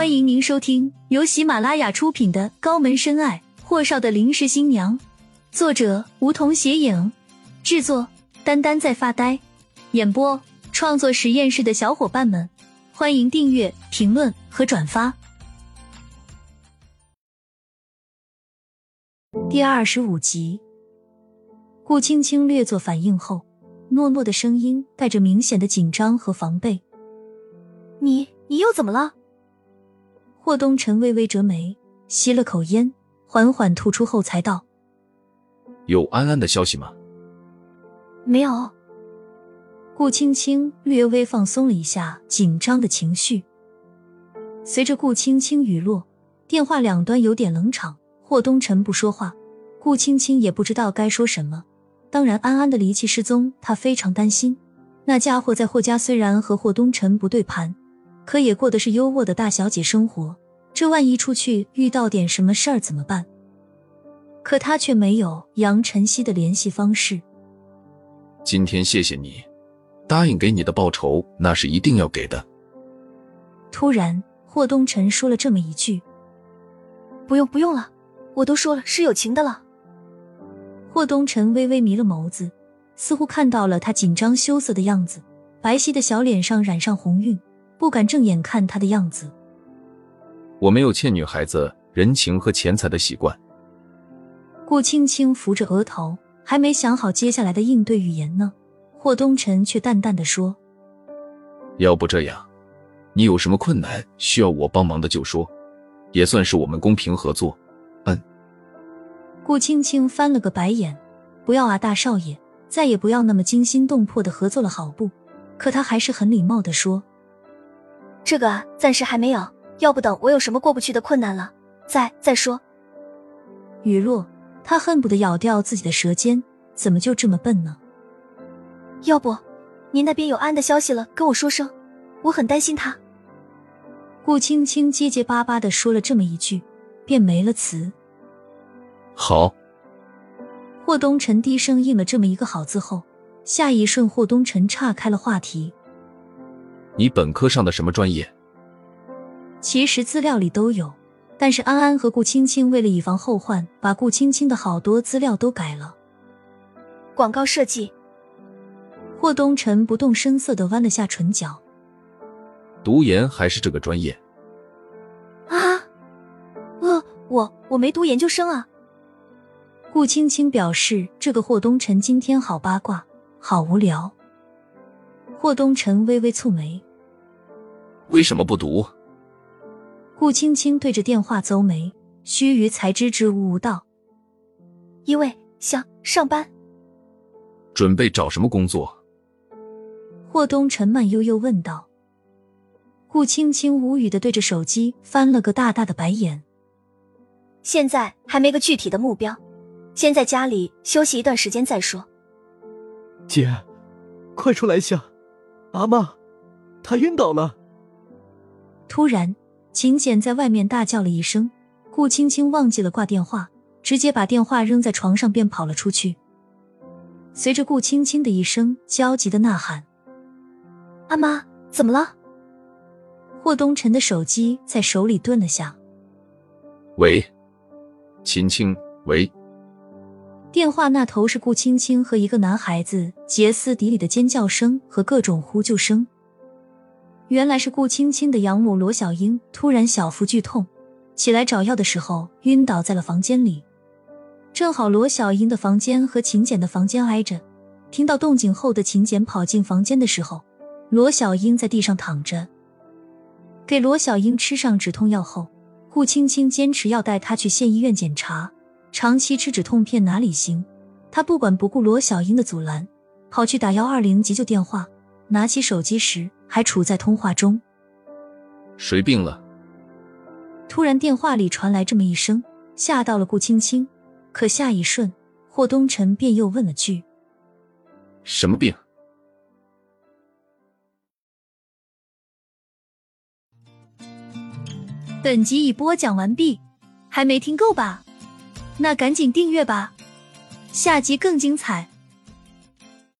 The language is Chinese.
欢迎您收听由喜马拉雅出品的《高门深爱：霍少的临时新娘》，作者梧桐斜影，制作丹丹在发呆，演播创作实验室的小伙伴们，欢迎订阅、评论和转发。第二十五集，顾青青略作反应后，诺诺的声音带着明显的紧张和防备：“你你又怎么了？”霍东辰微微折眉，吸了口烟，缓缓吐出后才道：“有安安的消息吗？”“没有。”顾青青略微放松了一下紧张的情绪。随着顾青青语落，电话两端有点冷场。霍东辰不说话，顾青青也不知道该说什么。当然，安安的离奇失踪，他非常担心。那家伙在霍家虽然和霍东辰不对盘，可也过的是优渥的大小姐生活。这万一出去遇到点什么事儿怎么办？可他却没有杨晨曦的联系方式。今天谢谢你，答应给你的报酬那是一定要给的。突然，霍东辰说了这么一句：“不用，不用了。”我都说了是有情的了。霍东辰微微迷了眸子，似乎看到了他紧张羞涩的样子，白皙的小脸上染上红晕，不敢正眼看他的样子。我没有欠女孩子人情和钱财的习惯。顾青青扶着额头，还没想好接下来的应对语言呢。霍东辰却淡淡的说：“要不这样，你有什么困难需要我帮忙的就说，也算是我们公平合作。”嗯，顾青青翻了个白眼，不要啊，大少爷，再也不要那么惊心动魄的合作了，好不？可他还是很礼貌的说：“这个暂时还没有，要不等我有什么过不去的困难了，再再说。”雨落，他恨不得咬掉自己的舌尖，怎么就这么笨呢？要不，您那边有安的消息了，跟我说声，我很担心他。顾青青结结巴巴的说了这么一句。便没了词。好，霍东辰低声应了这么一个好字后，下一瞬霍东辰岔开了话题：“你本科上的什么专业？”其实资料里都有，但是安安和顾青青为了以防后患，把顾青青的好多资料都改了。广告设计。霍东辰不动声色的弯了下唇角。读研还是这个专业？啊，呃我我没读研究生啊。顾青青表示，这个霍东辰今天好八卦，好无聊。霍东辰微微蹙眉，为什么不读？顾青青对着电话邹眉，须臾才支支吾吾道：“因为想上班。”准备找什么工作？霍东辰慢悠悠问道。顾青青无语的对着手机翻了个大大的白眼。现在还没个具体的目标，先在家里休息一段时间再说。姐，快出来下，阿妈，她晕倒了。突然，秦简在外面大叫了一声，顾青青忘记了挂电话，直接把电话扔在床上便跑了出去。随着顾青青的一声焦急的呐喊：“阿妈，怎么了？”霍东辰的手机在手里顿了下，“喂。”青青，喂。电话那头是顾青青和一个男孩子歇斯底里的尖叫声和各种呼救声。原来是顾青青的养母罗小英突然小腹剧痛，起来找药的时候晕倒在了房间里。正好罗小英的房间和秦简的房间挨着，听到动静后的秦简跑进房间的时候，罗小英在地上躺着。给罗小英吃上止痛药后。顾青青坚持要带她去县医院检查，长期吃止痛片哪里行？她不管不顾罗小英的阻拦，跑去打幺二零急救电话。拿起手机时还处在通话中。谁病了？突然电话里传来这么一声，吓到了顾青青。可下一瞬，霍东辰便又问了句：“什么病？”本集已播讲完毕，还没听够吧？那赶紧订阅吧，下集更精彩。